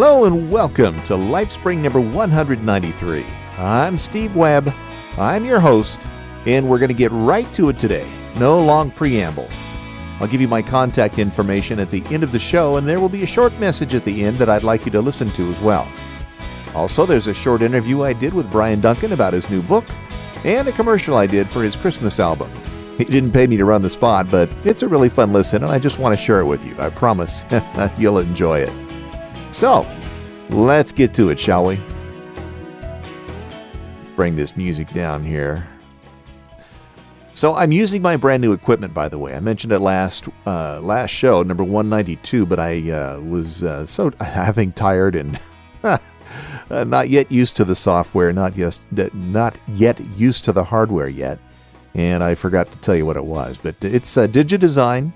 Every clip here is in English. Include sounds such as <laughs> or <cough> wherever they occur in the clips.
Hello and welcome to LifeSpring number 193. I'm Steve Webb. I'm your host, and we're going to get right to it today. No long preamble. I'll give you my contact information at the end of the show, and there will be a short message at the end that I'd like you to listen to as well. Also, there's a short interview I did with Brian Duncan about his new book, and a commercial I did for his Christmas album. He didn't pay me to run the spot, but it's a really fun listen, and I just want to share it with you. I promise <laughs> you'll enjoy it. So, let's get to it, shall we? Bring this music down here. So I'm using my brand new equipment, by the way. I mentioned it last uh, last show, number 192, but I uh, was uh, so <laughs> I think tired and <laughs> uh, not yet used to the software, not yet not yet used to the hardware yet, and I forgot to tell you what it was. But it's uh, DigiDesign.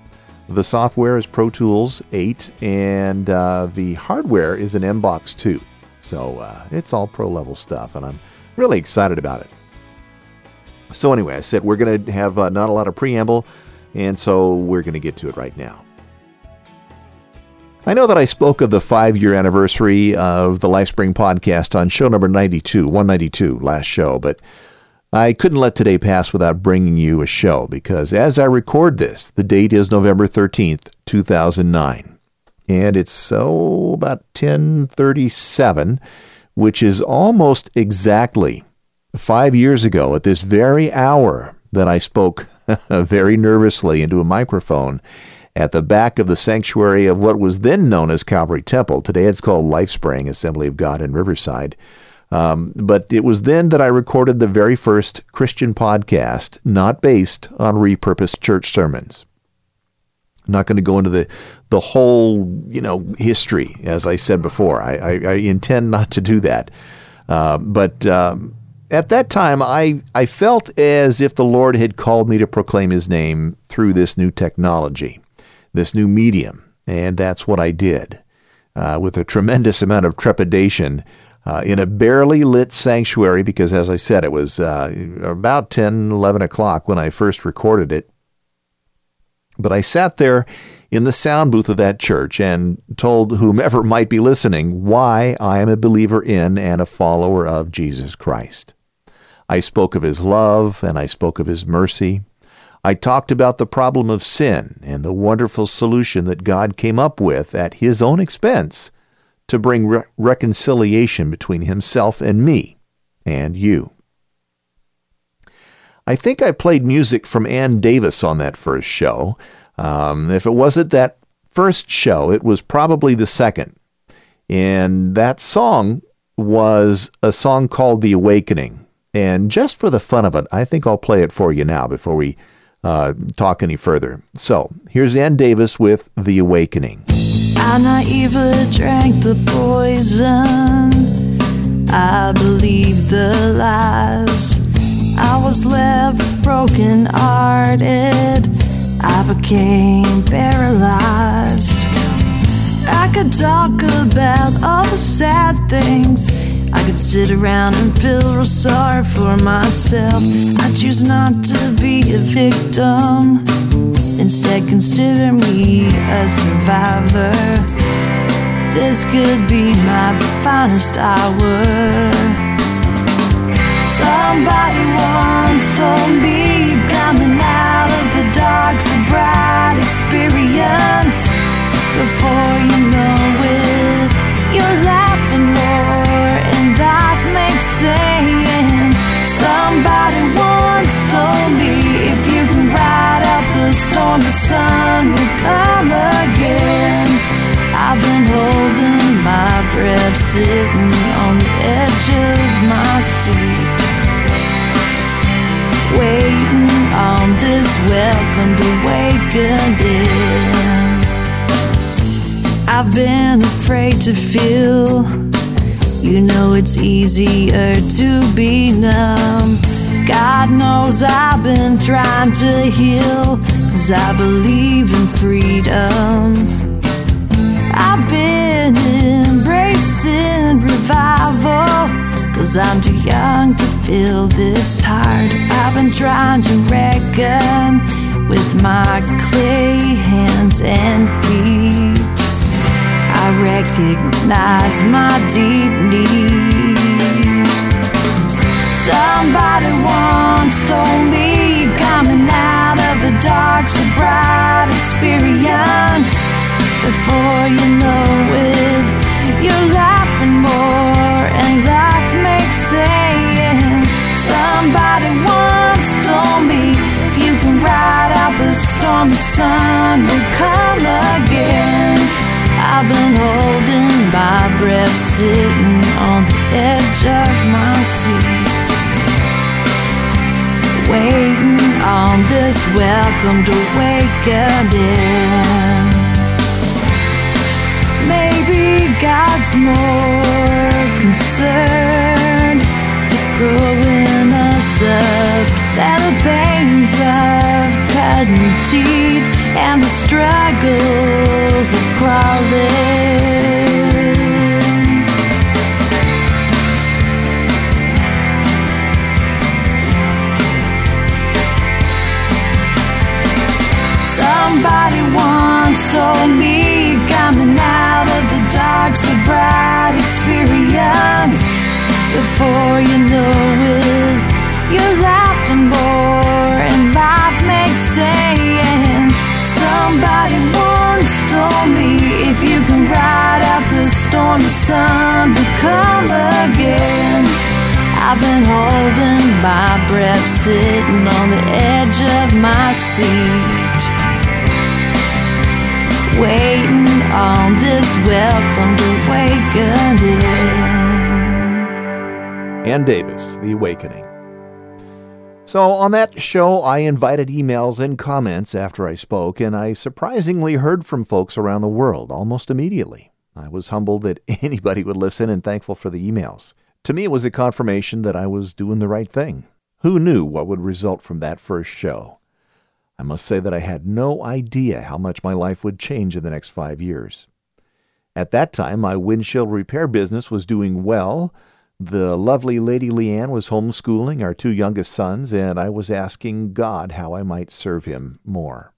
The software is Pro Tools 8, and uh, the hardware is an MBox 2. So uh, it's all pro level stuff, and I'm really excited about it. So, anyway, I said we're going to have uh, not a lot of preamble, and so we're going to get to it right now. I know that I spoke of the five year anniversary of the LifeSpring podcast on show number 92, 192, last show, but I couldn't let today pass without bringing you a show because as I record this, the date is November 13th, 2009. And it's so about 1037, which is almost exactly five years ago at this very hour that I spoke <laughs> very nervously into a microphone at the back of the sanctuary of what was then known as Calvary Temple. Today it's called LifeSpring Assembly of God in Riverside. Um, but it was then that I recorded the very first Christian podcast, not based on repurposed church sermons. I'm not going to go into the the whole you know history, as I said before. I, I, I intend not to do that. Uh, but um, at that time, I, I felt as if the Lord had called me to proclaim His name through this new technology, this new medium, and that's what I did. Uh, with a tremendous amount of trepidation, uh, in a barely lit sanctuary, because as I said, it was uh, about 10, 11 o'clock when I first recorded it. But I sat there in the sound booth of that church and told whomever <laughs> might be listening why I am a believer in and a follower of Jesus Christ. I spoke of his love and I spoke of his mercy. I talked about the problem of sin and the wonderful solution that God came up with at his own expense to bring re- reconciliation between himself and me and you. I think I played music from Ann Davis on that first show. Um, if it wasn't that first show, it was probably the second. And that song was a song called The Awakening. And just for the fun of it, I think I'll play it for you now before we uh, talk any further. So here's Ann Davis with The Awakening. I naively drank the poison. I believed the lies. I was left broken hearted. I became paralyzed. I could talk about all the sad things. I could sit around and feel real sorry for myself. I choose not to be a victim. Instead, consider me a survivor. This could be my finest hour. Somebody once told me coming out of the dark's a bright experience. Before you know it, you're laughing more, and life makes sense. Somebody the storm, the sun will come again. I've been holding my breath, sitting on the edge of my seat, waiting on this welcome to wake again. I've been afraid to feel. You know it's easier to be numb. God knows I've been trying to heal, cause I believe in freedom. I've been embracing revival, cause I'm too young to feel this tired. I've been trying to reckon with my clay hands and feet. I recognize my deep need. Somebody once told me coming out the a bright experience. Before you know it, you're laughing more, and life makes sense. Somebody once told me if you can ride out the storm, the sun will come again. I've been holding my breath, sitting on the edge of my seat, waiting on this welcome to wake. Maybe God's more concerned with growing us up than the pains of cutting teeth and the struggles of crawling. Somebody once told me coming out of the dark's a bright experience. Before you know it, you're laughing more and life makes sense. Somebody once told me if you can ride out the storm, the sun will come again. I've been holding my breath, sitting on the edge of my seat waiting on this welcome to wake again. Ann Davis, The Awakening. So, on that show, I invited emails and comments after I spoke, and I surprisingly heard from folks around the world almost immediately. I was humbled that <laughs> anybody would listen and thankful for the emails. To me, it was a confirmation that I was doing the right thing. Who knew what would result from that first show? I must say that I had no idea how much my life would change in the next five years. At that time, my windshield repair business was doing well. The lovely Lady Leanne was homeschooling our two youngest sons, and I was asking God how I might serve Him more.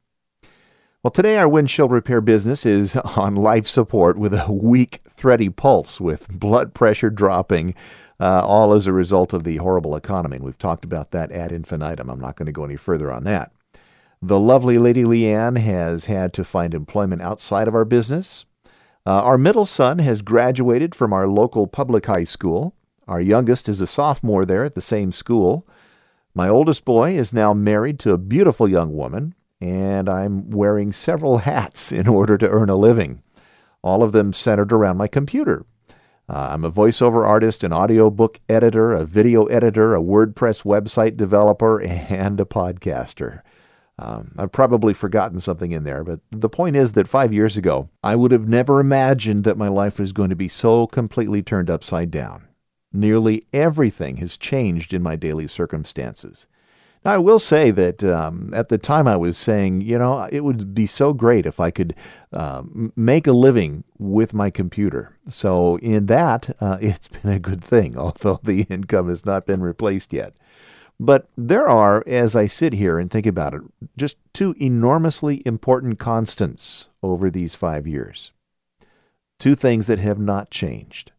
Well, today our windshield repair business is <laughs> on life support with a weak, thready pulse, with blood pressure dropping, uh, all as a result of the horrible economy. And we've talked about that ad infinitum. I'm not going to go any further on that. The lovely Lady Leanne has had to find employment outside of our business. Uh, our middle son has graduated from our local public high school. Our youngest is a sophomore there at the same school. My oldest boy is now married to a beautiful young woman, and I'm wearing several hats <laughs> in order to earn a living, all of them centered around my computer. Uh, I'm a voiceover artist, an audiobook editor, a video editor, a WordPress website developer, <laughs> and a podcaster. Um, I've probably forgotten something in there, but the point is that five years ago, I would have never imagined that my life was going to be so completely turned upside down. Nearly everything has changed in my daily circumstances. Now, I will say that um, at the time I was saying, you know, it would be so great if I could um, make a living with my computer. So, in that, uh, <laughs> it's been a good thing, <laughs> although the income has not been replaced yet. But there are, as I sit here and think about it, just two enormously important constants over these five years. Two things that have not changed.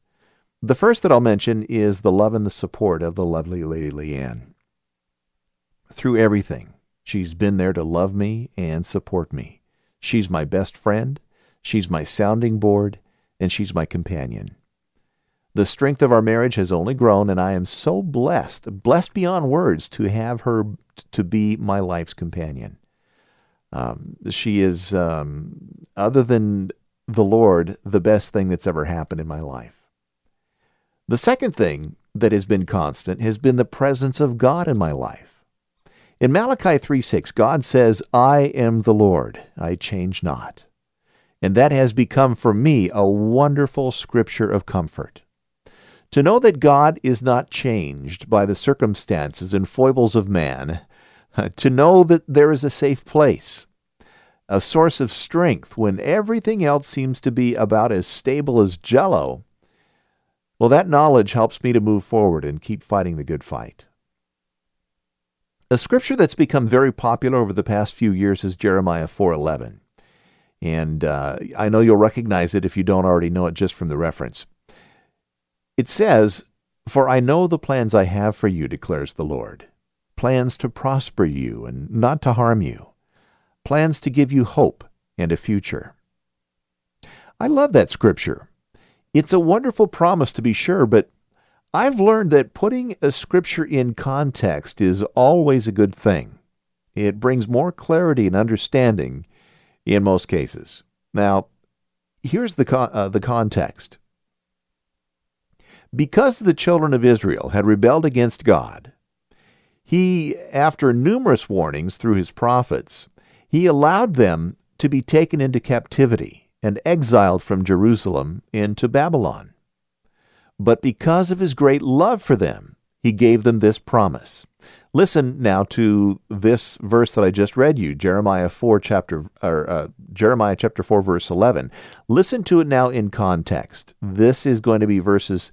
The first that I'll mention is the love and the support of the lovely Lady Leanne. Through everything, she's been there to love me and support me. She's my best friend, she's my sounding board, and she's my companion. The strength of our marriage has only grown, and I am so blessed, blessed beyond words, to have her to be my life's companion. Um, she is, um, other than the Lord, the best thing that's ever happened in my life. The second thing that has been constant has been the presence of God in my life. In Malachi 3:6, God says, I am the Lord, I change not. And that has become for me a wonderful scripture of comfort. To know that God is not changed by the circumstances and foibles of man, <laughs> to know that there is a safe place, a source of strength when everything else seems to be about as stable as jello, well, that knowledge helps me to move forward and keep fighting the good fight. A scripture that's become very popular over the past few years is Jeremiah 4:11. And uh, I know you'll recognize it if you don't already know it just from the reference. It says, For I know the plans I have for you, declares the Lord plans to prosper you and not to harm you, plans to give you hope and a future. I love that scripture. It's a wonderful promise to be sure, but I've learned that putting a scripture in context is always a good thing. It brings more clarity and understanding in most cases. Now, here's the, con- uh, the context. Because the children of Israel had rebelled against God, he, after numerous warnings through his prophets, he allowed them to be taken into captivity and exiled from Jerusalem into Babylon. But because of his great love for them, he gave them this promise. Listen now to this verse that I just read you, Jeremiah 4 chapter or uh, Jeremiah chapter 4 verse 11. Listen to it now in context. This is going to be verses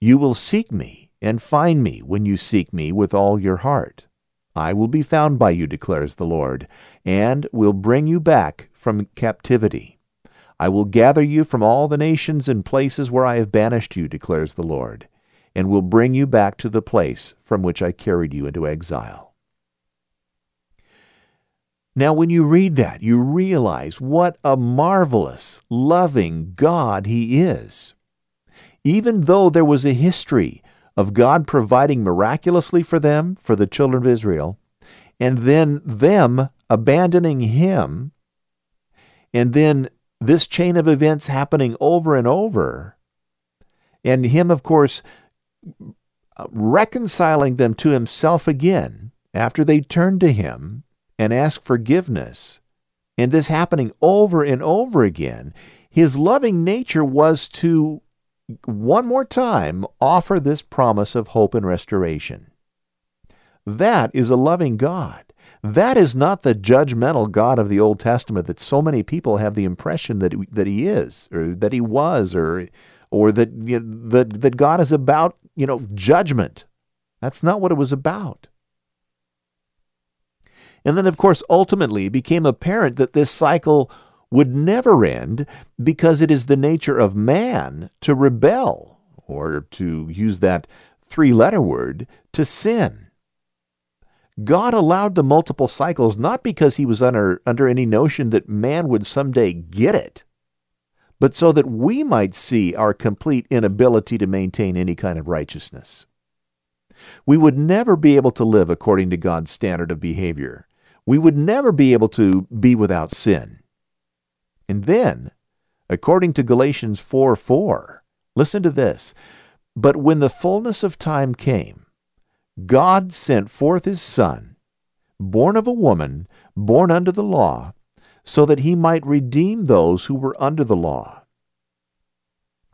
You will seek me and find me when you seek me with all your heart. I will be found by you, declares the Lord, and will bring you back from captivity. I will gather you from all the nations and places where I have banished you, declares the Lord and will bring you back to the place from which I carried you into exile. Now, when you read that, you realize what a marvelous, loving God He is. Even though there was a history of God providing miraculously for them, for the children of Israel, and then them abandoning Him, and then this chain of events happening over and over, and Him, of course, reconciling them to himself again after they turned to him and asked forgiveness, and this happening over and over again, his loving nature was to one more time offer this promise of hope and restoration. That is a loving God. That is not the judgmental God of the Old Testament that so many people have the impression that, that he is, or that he was, or or that, you know, that, that God is about, you know, judgment. That's not what it was about. And then, of course, ultimately it became apparent that this cycle would never end because it is the nature of man to rebel, or to use that three letter word, to sin. God allowed the multiple cycles not because he was under, under any notion that man would someday get it, but so that we might see our complete inability to maintain any kind of righteousness. We would never be able to live according to God's standard of behavior. We would never be able to be without sin. And then, according to Galatians 4 4, listen to this. But when the fullness of time came, God sent forth his Son, born of a woman, born under the law, so that he might redeem those who were under the law.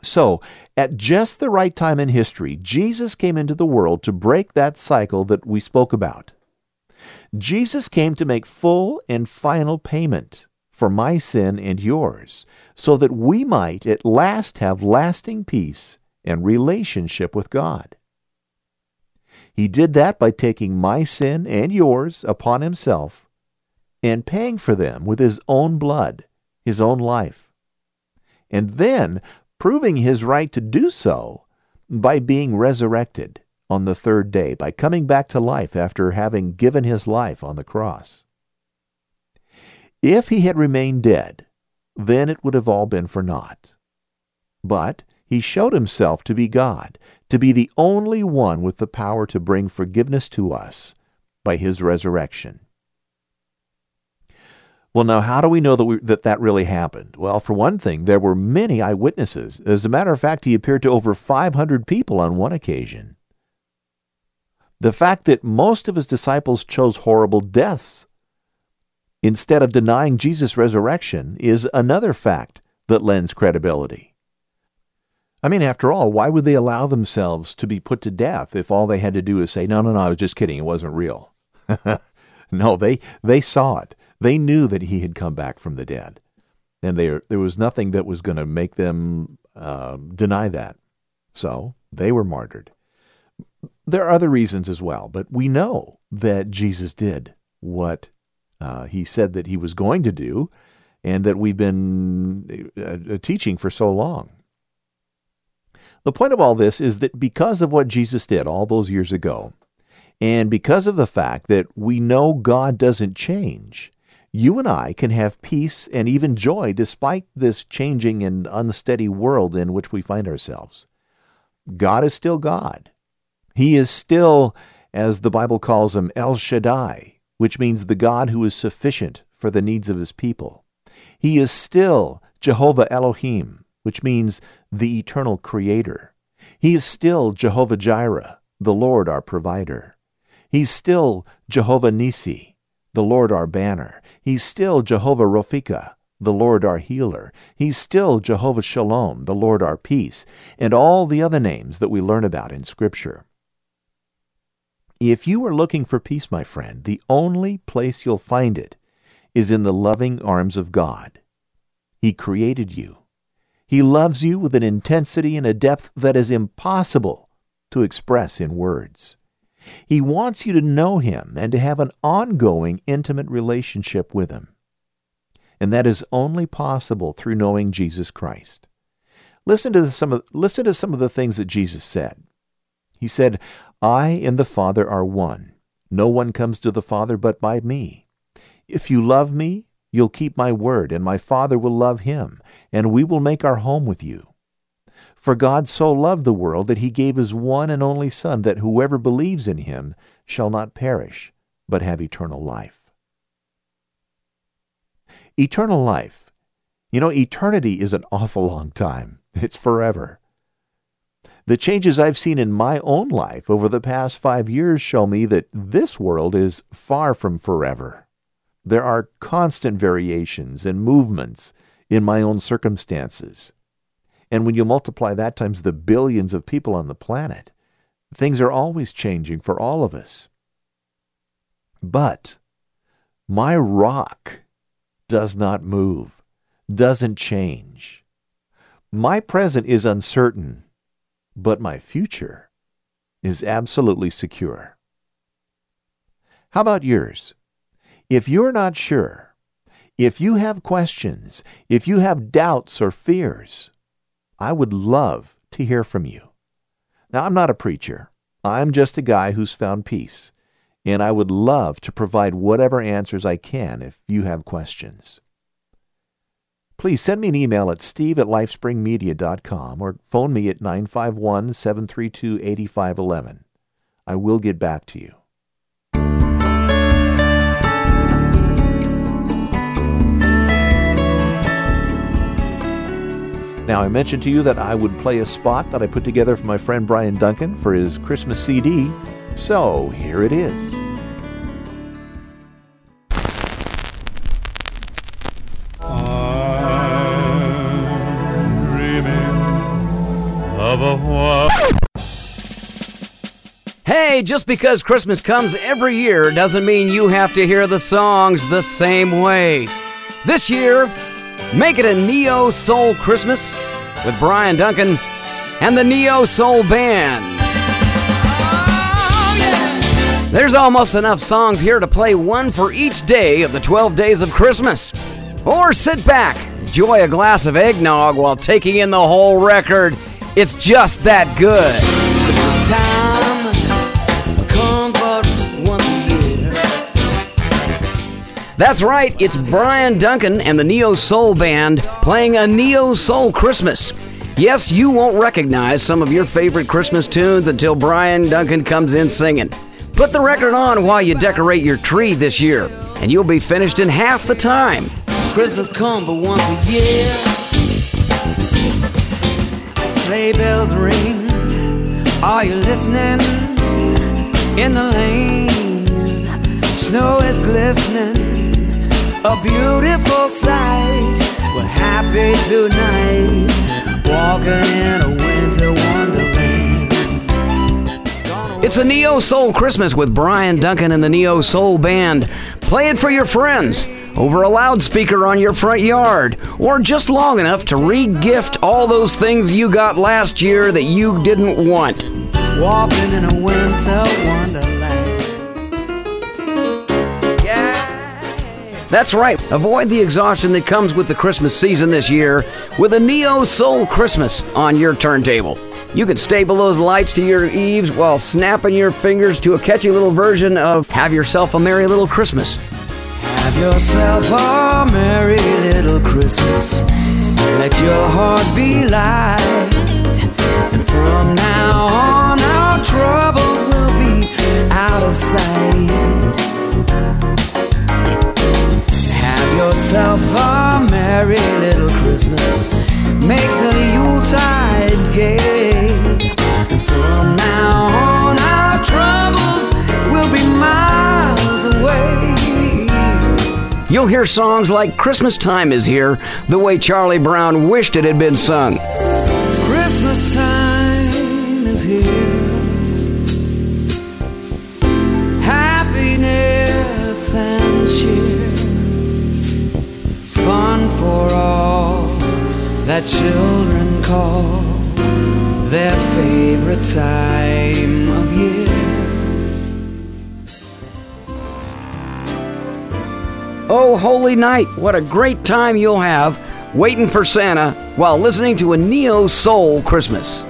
So, at just the right time in history, Jesus came into the world to break that cycle that we spoke about. Jesus came to make full and final payment for my sin and yours, so that we might at last have lasting peace and relationship with God. He did that by taking my sin and yours upon himself and paying for them with his own blood, his own life. And then proving his right to do so by being resurrected on the third day, by coming back to life after having given his life on the cross. If he had remained dead, then it would have all been for naught. But he showed himself to be God, to be the only one with the power to bring forgiveness to us by his resurrection. Well, now, how do we know that, we, that that really happened? Well, for one thing, there were many eyewitnesses. As a matter of fact, he appeared to over 500 people on one occasion. The fact that most of his disciples chose horrible deaths instead of denying Jesus' resurrection is another fact that lends credibility. I mean, after all, why would they allow themselves to be put to death if all they had to do is say, no, no, no, I was just kidding, it wasn't real? <laughs> no, they, they saw it. They knew that he had come back from the dead. And there, there was nothing that was going to make them uh, deny that. So they were martyred. There are other reasons as well, but we know that Jesus did what uh, he said that he was going to do and that we've been uh, teaching for so long. The point of all this is that because of what Jesus did all those years ago, and because of the fact that we know God doesn't change, you and I can have peace and even joy despite this changing and unsteady world in which we find ourselves. God is still God. He is still, as the Bible calls him, El Shaddai, which means the God who is sufficient for the needs of his people. He is still Jehovah Elohim, which means the eternal creator. He is still Jehovah Jireh, the Lord our provider. He's still Jehovah Nisi, the Lord our banner. He's still Jehovah Rophika, the Lord our healer. He's still Jehovah Shalom, the Lord our peace, and all the other names that we learn about in Scripture. If you are looking for peace, my friend, the only place you'll find it is in the loving arms of God. He created you. He loves you with an intensity and a depth that is impossible to express in words. He wants you to know Him and to have an ongoing, intimate relationship with Him. And that is only possible through knowing Jesus Christ. Listen to some of, listen to some of the things that Jesus said. He said, I and the Father are one. No one comes to the Father but by me. If you love me, you'll keep my word, and my Father will love him, and we will make our home with you. For God so loved the world that he gave his one and only Son, that whoever believes in him shall not perish, but have eternal life. Eternal life. You know, eternity is an awful long time. It's forever. The changes I've seen in my own life over the past five years show me that this world is far from forever. There are constant variations and movements in my own circumstances. And when you multiply that times the billions of people on the planet, things are always changing for all of us. But my rock does not move, doesn't change. My present is uncertain but my future is absolutely secure. How about yours? If you're not sure, if you have questions, if you have doubts or fears, I would love to hear from you. Now, I'm not a preacher. I'm just a guy who's found peace, and I would love to provide whatever answers I can if you have questions please send me an email at steve at lifespringmedia.com or phone me at 951 732 8511. I will get back to you. Now, I mentioned to you that I would play a spot that I put together for my friend Brian Duncan for his Christmas CD, so here it is. Hey, just because Christmas comes every year doesn't mean you have to hear the songs the same way. This year, make it a Neo Soul Christmas with Brian Duncan and the Neo Soul Band. Oh, There's almost enough songs here to play one for each day of the 12 days of Christmas. Or sit back, enjoy a glass of eggnog while taking in the whole record. It's just that good. That's right, it's Brian Duncan and the Neo Soul Band playing a Neo Soul Christmas. Yes, you won't recognize some of your favorite Christmas tunes until Brian Duncan comes in singing. Put the record on while you decorate your tree this year, and you'll be finished in half the time. Christmas comes but once a year. Sleigh bells ring. Are you listening? In the lane, snow is glistening a beautiful sight. We're happy tonight, walking in a winter wonderland. It's a Neo Soul Christmas with Brian Duncan and the Neo Soul Band. Play it for your friends over a loudspeaker on your front yard, or just long enough to re-gift all those things you got last year that you didn't want. Walking in a winter wonderland. Yeah. That's right. Avoid the exhaustion that comes with the Christmas season this year with a Neo Soul Christmas on your turntable. You can staple those lights to your eaves while snapping your fingers to a catchy little version of Have Yourself a Merry Little Christmas. Have yourself a merry little Christmas. Let your heart be light. And from now on, our troubles will be out of sight. Have yourself a merry little Christmas. Make the Yuletide gay. You'll hear songs like Christmas Time is Here, the way Charlie Brown wished it had been sung. Christmas time is here. Happiness and cheer. Fun for all that children call their favorite time Oh, holy night, what a great time you'll have waiting for Santa while listening to a Neo Soul Christmas.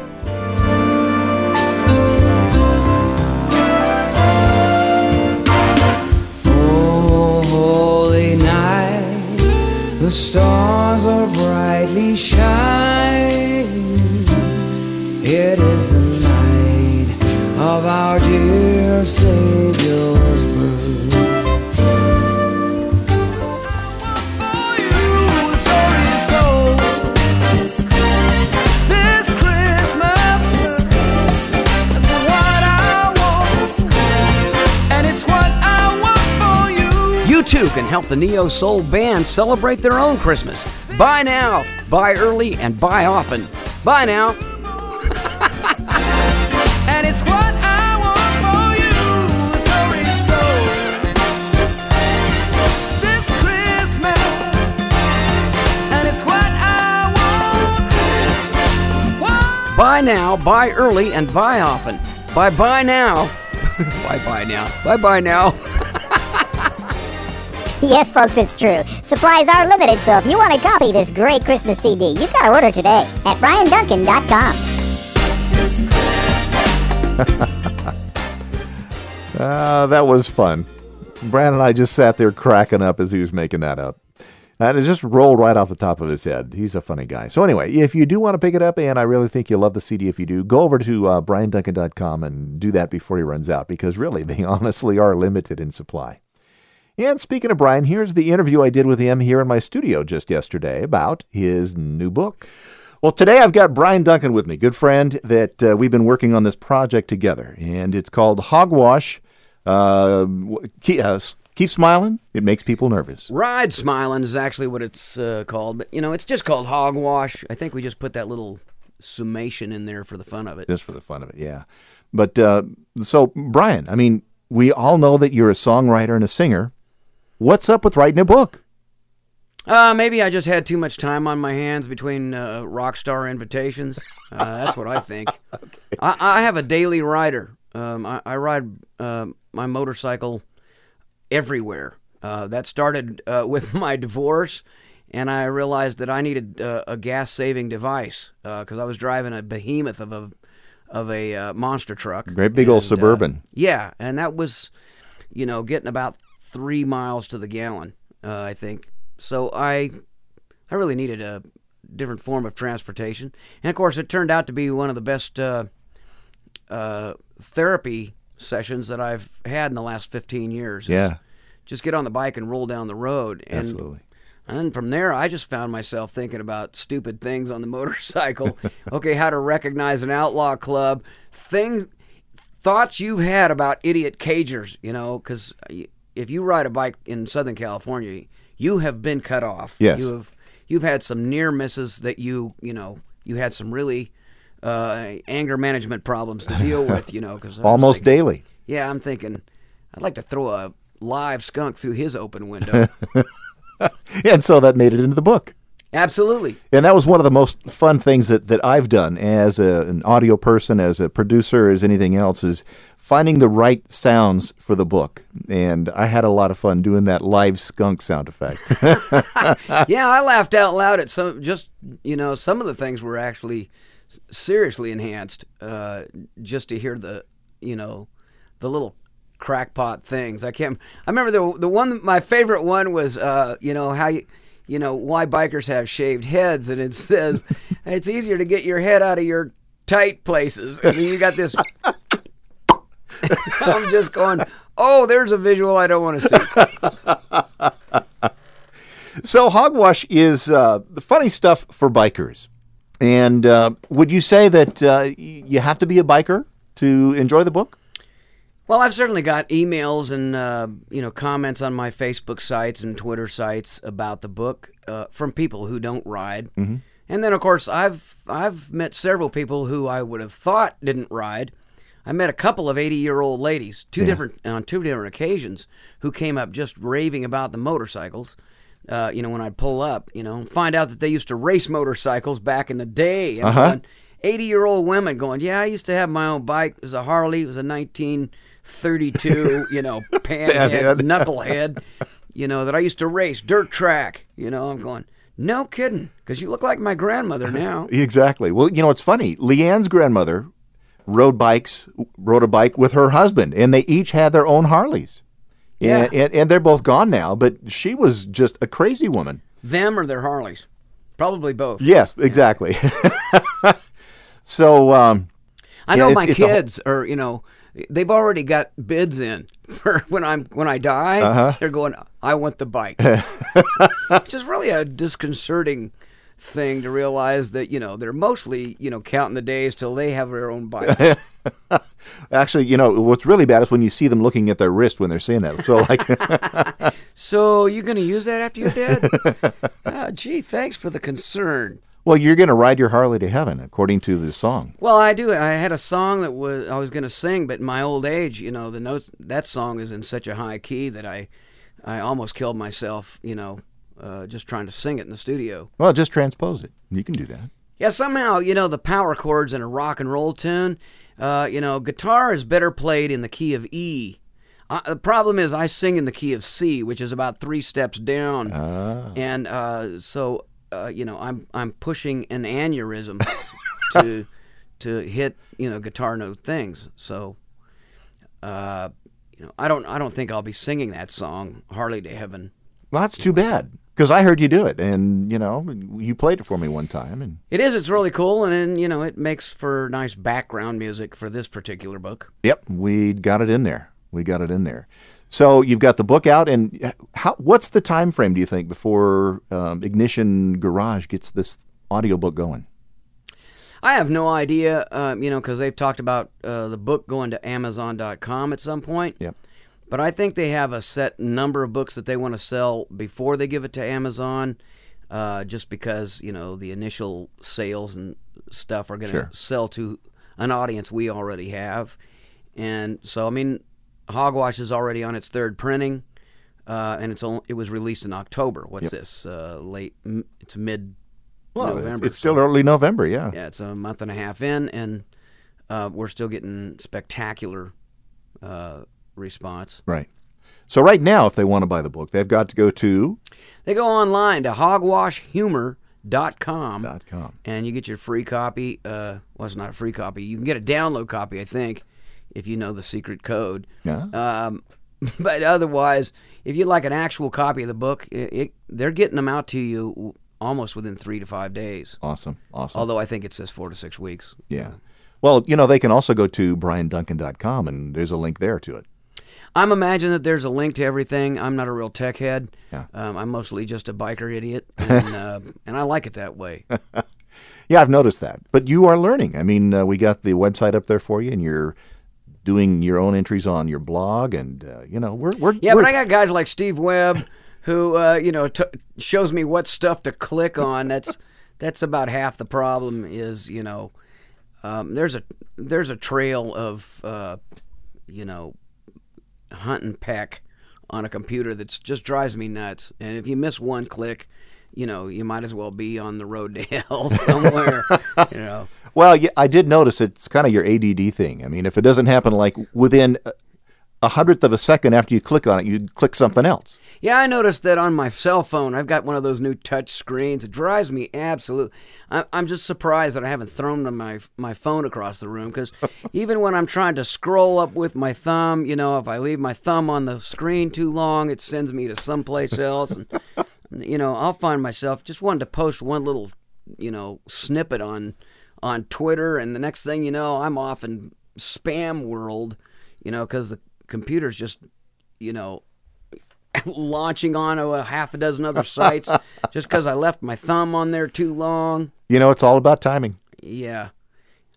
Oh, holy night, the stars are brightly shining. It is the night of our dear Savior's too can help the Neo Soul Band celebrate their own Christmas. Buy now, buy early, and buy often. Buy now. <laughs> and it's what I want for you. Story is told this Christmas. And it's what I want. Buy now, buy early, and buy often. Buy buy now. <laughs> buy buy now. Buy buy now. <laughs> <laughs> Yes, folks, it's true. Supplies are limited, so if you want to copy this great Christmas CD, you've got to order today at brianduncan.com. Uh, <laughs> that was fun. Brandon and I just sat there cracking up as he was making that up. And it just rolled right off the top of his head. He's a funny guy. So, anyway, if you do want to pick it up, and I really think you'll love the CD if you do, go over to uh, brianduncan.com and do that before he runs out because really, they <laughs> honestly are limited in supply. And speaking of Brian, here's the interview I did with him here in my studio just yesterday about his new book. Well, today I've got Brian Duncan with me, good friend that uh, we've been working on this project together, and it's called Hogwash. Uh, keep, uh, keep smiling; it makes people nervous. Ride Smiling is actually what it's uh, called, but you know, it's just called Hogwash. I think we just put that little summation in there for the fun of it. Just for the fun of it, yeah. But uh, so, Brian, I mean, we all know that you're a songwriter and a singer. What's up with writing a book? Uh, maybe I just had too much time on my hands between uh, rock star invitations. Uh, that's what I think. <laughs> I, I have a daily rider. Um, I, I ride uh, my motorcycle everywhere. Uh, that started uh, with <laughs> my divorce, and I realized that I needed uh, a gas saving device because I was driving a behemoth of a of a uh, monster truck. Great big old And, uh, Suburban. yeah, and that was, you know, getting about three miles to the gallon. Uh, I think so. I I really needed a different form of transportation, and of course, it turned out to be one of the best uh, uh, therapy sessions that I've had in the last fifteen years. Yeah. just get on the bike and roll down the road. And, Absolutely. And then from there, I just found myself thinking about stupid things on the <laughs> motorcycle. okay, how to recognize an outlaw club, things, thoughts you've had about idiot cagers. You know, because if you ride a bike in Southern California, you have been cut off. Yes. You have you've had some near misses that you you know you had some really uh, anger management problems to deal <laughs> with. You know, because Almost daily. Yeah, I'm thinking I'd like to throw a live skunk through his open window. <laughs> And so that made it into the book. Absolutely. And that was one of the most fun things that, that I've done as a, an audio person, as a producer, as anything else, is finding the right sounds for the book. And I had a lot of fun doing that live skunk sound effect. <laughs> yeah, I laughed out loud at some. Just you know, some of the things were actually seriously enhanced. Uh, just to hear the you know the little crackpot things. I can't. I remember the the one. My favorite one was uh, you know how you. You know why bikers have shaved heads, and it says <laughs> it's easier to get your head out of your tight places. And then you got this. <laughs> I'm just going. Oh, there's a visual I don't want to see. <laughs> so hogwash is uh, the funny stuff for bikers. And uh, would you say that uh, y- you have to be a biker to enjoy the book? Well, I've certainly got emails and uh, you know comments on my Facebook sites and Twitter sites about the book uh, from people who don't ride, mm-hmm. and then of course I've I've met several people who I would have thought didn't ride. I met a couple of eighty-year-old ladies, two different on two different occasions, who came up just raving about the motorcycles. Uh, you know, when I'd pull up, you know, find out that they used to race motorcycles back in the day. Uh-huh. 80 year old women going, Yeah, I used to have my own bike. It was a Harley. It was a 1932, you know, <laughs> panhead, knucklehead, you know, that I used to race, dirt track. You know, I'm going, No kidding, because you look like my grandmother <laughs> now. Exactly. Well, you know, it's funny. Leanne's grandmother rode bikes, rode a bike with her husband, and they each had their own Harleys. And, Yeah. and, and they're both gone now, but she was just a crazy woman. Them or their Harleys? Probably both. Yes, exactly. <laughs> so, um, I Yeah, know it's- my it's whole- kids are, you know, they've already got bids in <laughs> for when I'm when I die. Uh-huh. They're going, I want the bike, <laughs> which is really a disconcerting thing to realize that you know they're mostly you know counting the days till they have their own bike. <laughs> actually, you know, what's really bad is when you see them looking at their wrist when they're saying that. So, like, so you're going to use that after you're dead? Ah, gee, thanks for the concern. Well, you're going to ride your Harley to heaven, according to the song. Well, I do. I had a song that was I was going to sing, but in my old age, you know, the notes that song is in such a high key that I, I almost killed myself. You know, uh, just trying to sing it in the studio. Well, just transpose it. You can do that. Yeah, somehow you know the power chords in a rock and roll tune. Uh, you know, guitar is better played in the key of E. Uh, the problem is I sing in the key of C, which is about three steps down, and uh, so uh, you know I'm I'm pushing an aneurysm to <laughs> to hit you know guitar note things. So uh, you know I don't I don't think I'll be singing that song Harley to Heaven. Well, that's too bad because I heard you do it, and you know, you played it for me one time, and It is. It's really cool, and, and you know it makes for nice background music for this particular book. Yep, we got it in there. We got it in there. So you've got the book out, and how? What's the time frame? Do you think before um, Ignition Garage gets this audiobook going? I have no idea, um, you know, because they've talked about uh, the book going to Amazon.com at some point. Yep. But I think they have a set number of books that they want to sell before they give it to Amazon, uh, just because you know the initial sales and stuff are going to Sure. sell to an audience we already have, and so I mean, Hogwash is already on its third printing, uh, and it's only, it was released in October. What's this? Uh, late? m- It's mid. Well, it's, November, it's still early November. Yeah. Yeah, it's a month and a half in, and uh, we're still getting spectacular uh, response. Right. So right now, if they want to buy the book, they've got to go to They go online to hogwashhumor.com dot .com. and you get your free copy. Uh, well, it's not a free copy. You can get a download copy, I think, if you know the secret code. Yeah. Um, <laughs> but otherwise, if you'd like an actual copy of the book, it, it, they're getting them out to you almost within three to five days. Awesome. Awesome. Although I think it says four to six weeks. yeah. Well, you know, they can also go to brianduncan.com, and there's a link there to it. I'm imagining that there's a link to everything. I'm not a real tech head. Yeah. Um, I'm mostly just a biker idiot, and, <laughs> uh, and I like it that way. <laughs> Yeah, I've noticed that. But you are learning. I mean, uh, we got the website up there for you, and you're doing your own entries on your blog, and uh, you know, we're we're Yeah, we're, but I got guys like Steve Webb who uh, you know t- shows me what stuff to click on. That's <laughs> that's about half the problem. Is you know um, there's a there's a trail of uh, you know hunt and peck on a computer that just drives me nuts. And if you miss one click, you know you might as well be on the road to hell <laughs> somewhere. you know. Well, yeah, I did notice it's kind of your ADD thing. I mean, if it doesn't happen like within a- hundredth of a second after you click on it, you click something else. Yeah, I noticed that on my cell phone. I've got one of those new touch screens. It drives me absolutely. I- I'm just surprised that I haven't thrown my my phone across the room because <laughs> even when I'm trying to scroll up with my thumb, you know, if I leave my thumb on the screen too long, it sends me to someplace else, and you know, I'll find myself just wanting to post one little, you know, snippet on on Twitter, and the next thing you know, I'm off in spam world, you know, because the computer's just, you know, <laughs> launching on a half a dozen other sites <laughs> just because I left my thumb on there too long. You know, it's all about timing. Yeah.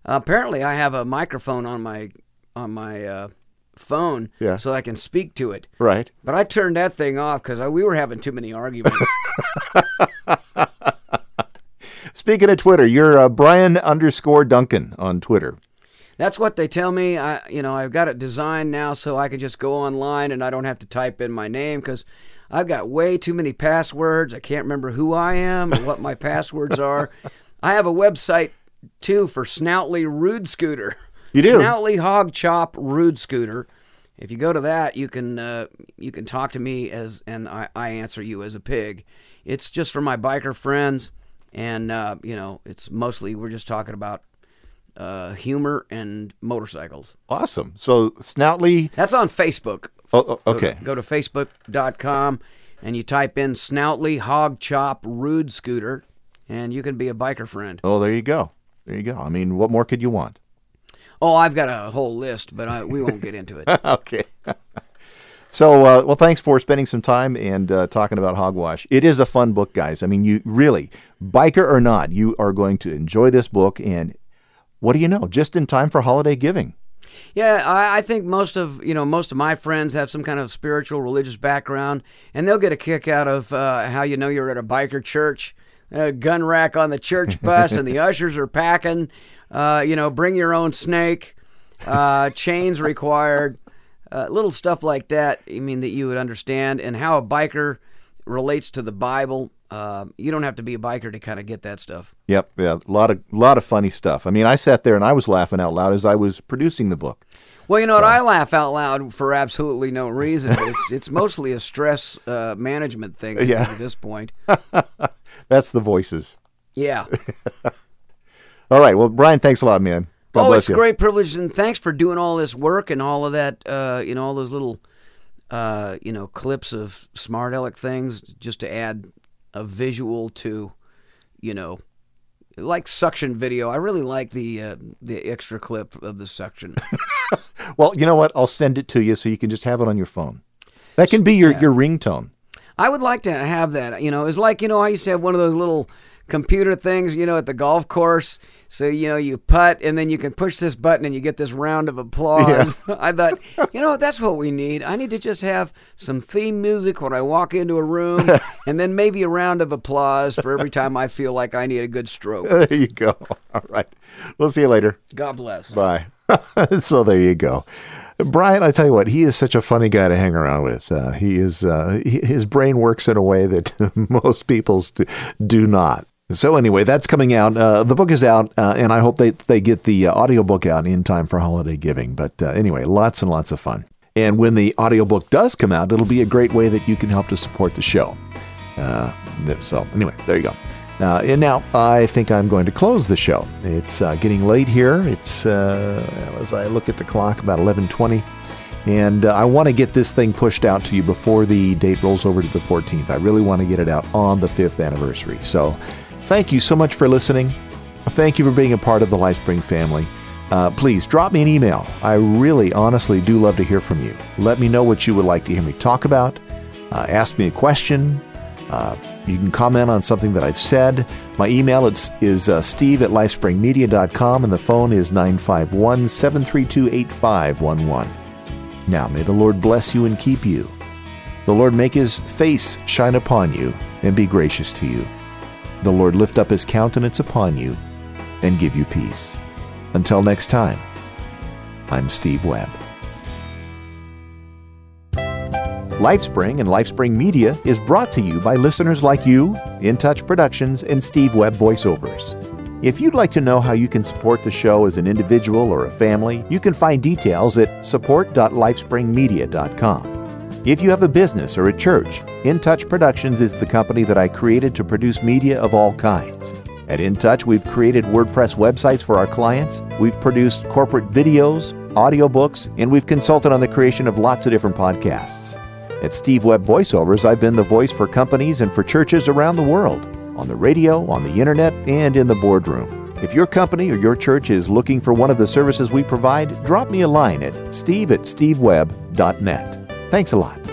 apparently, I have a microphone on my on my uh, phone, Yeah. so I can speak to it. Right. But I turned that thing off because we were having too many arguments. <laughs> Speaking of Twitter, you're uh, Brian underscore Duncan on Twitter. That's what they tell me. I, you know, I've got it designed now so I can just go online and I don't have to type in my name because I've got way too many passwords. I can't remember who I am or what my passwords are. <laughs> I have a website too for Snoutly Rude Scooter. You do? Snoutly Hog Chop Rude Scooter. If you go to that, you can uh, you can talk to me as and I, I answer you as a pig. It's just for my biker friends, and uh, you know, it's mostly we're just talking about uh, humor and motorcycles. Awesome. So Snoutly. That's on Facebook. Oh, oh, Go to- okay. Go to, facebook.com and you type in Snoutly Hog Chop Rude Scooter, and you can be a biker friend. Oh, there you go. There you go. I mean, what more could you want? Oh, I've got a whole list, but I, we won't get into it. <laughs> okay. so, uh, well, thanks for spending some time and uh, talking about hogwash. It is a fun book, guys. I mean, you really, biker or not, you are going to enjoy this book. And what do you know? Just in time for holiday giving. Yeah, I, I think most of you know most of my friends have some kind of spiritual, religious background, and they'll get a kick out of uh, how you know you're at a biker church, a gun rack on the church <laughs> bus, and the ushers are packing. Uh, you know, bring your own snake, uh, chains required, uh, little stuff like that. I mean that you would understand, and how a biker relates to the Bible. Uh, you don't have to be a biker to kind of get that stuff. Yep, yeah, a lot of lot of funny stuff. I mean, I sat there and I was laughing out loud as I was producing the book. Well, you know what? I laugh out loud for absolutely no reason. It's it's mostly a stress uh, management thing Yeah. at this point. <laughs> That's the voices. Yeah. <laughs> All right. Well, Brian, thanks a lot, man. God oh, it's you. a great privilege, and thanks for doing all this work and all of that. Uh, you know, all those little, uh, you know, clips of smart aleck things just to add a visual to, you know, like suction video. I really like the uh, the extra clip of the suction. <laughs> Well, you know what? I'll send it to you so you can just have it on your phone. That can be your, your ringtone. I would like to have that. You know, it's like you know I used to have one of those little computer things, you know, at the golf course. So you know you putt and then you can push this button and you get this round of applause. <laughs> I thought, you know, that's what we need. I need to just have some theme music when I walk into a room, <laughs> and then maybe a round of applause for every time I feel like I need a good stroke. <laughs> There you go. All right. We'll see you later. God bless. Bye. <laughs> so there you go. Brian, I tell you what, he is such a funny guy to hang around with. Uh, he is uh, he, his brain works in a way that <laughs> most people's do, do not. So anyway, that's coming out. Uh, the book is out, uh, and I hope they they get the uh, audiobook out in time for holiday giving. But uh, anyway, lots and lots of fun. And when the audiobook does come out, it'll be a great way that you can help to support the show. Uh, so anyway, there you go. Uh, and now I think I'm going to close the show. It's uh, getting late here. It's uh, as I look at the clock, about 11:20, and uh, I want to get this thing pushed out to you before the date rolls over to the 14th. I really want to get it out on the fifth anniversary. So, thank you so much for listening. Thank you for being a part of the LifeSpring family. Uh, please drop me an email. I really, honestly do love to hear from you. Let me know what you would like to hear me talk about. Ask me a question. Uh, you can comment on something that I've said. My email is, is uh, steve at lifespringmedia.com and the phone is 951 732 8511. Now, may the Lord bless you and keep you. The Lord make his face shine upon you and be gracious to you. The Lord lift up his countenance upon you and give you peace. Until next time, I'm Steve Webb. LifeSpring and LifeSpring Media is brought to you by listeners like you, In Touch Productions, and Steve Webb Voiceovers. If you'd like to know how you can support the show as an individual or a family, you can find details at support.lifespringmedia.com. If you have a business or a church, In Touch Productions is the company that I created to produce media of all kinds. At In Touch, we've created WordPress websites for our clients, we've produced corporate videos, audiobooks, and we've consulted on the creation of lots of different podcasts. At Steve Webb Voiceovers, I've been the voice for companies and for churches around the world, on the radio, on the internet, and in the boardroom. If your company or your church is looking for one of the services we provide, drop me a line at steve at stevewebb.net. Thanks a lot.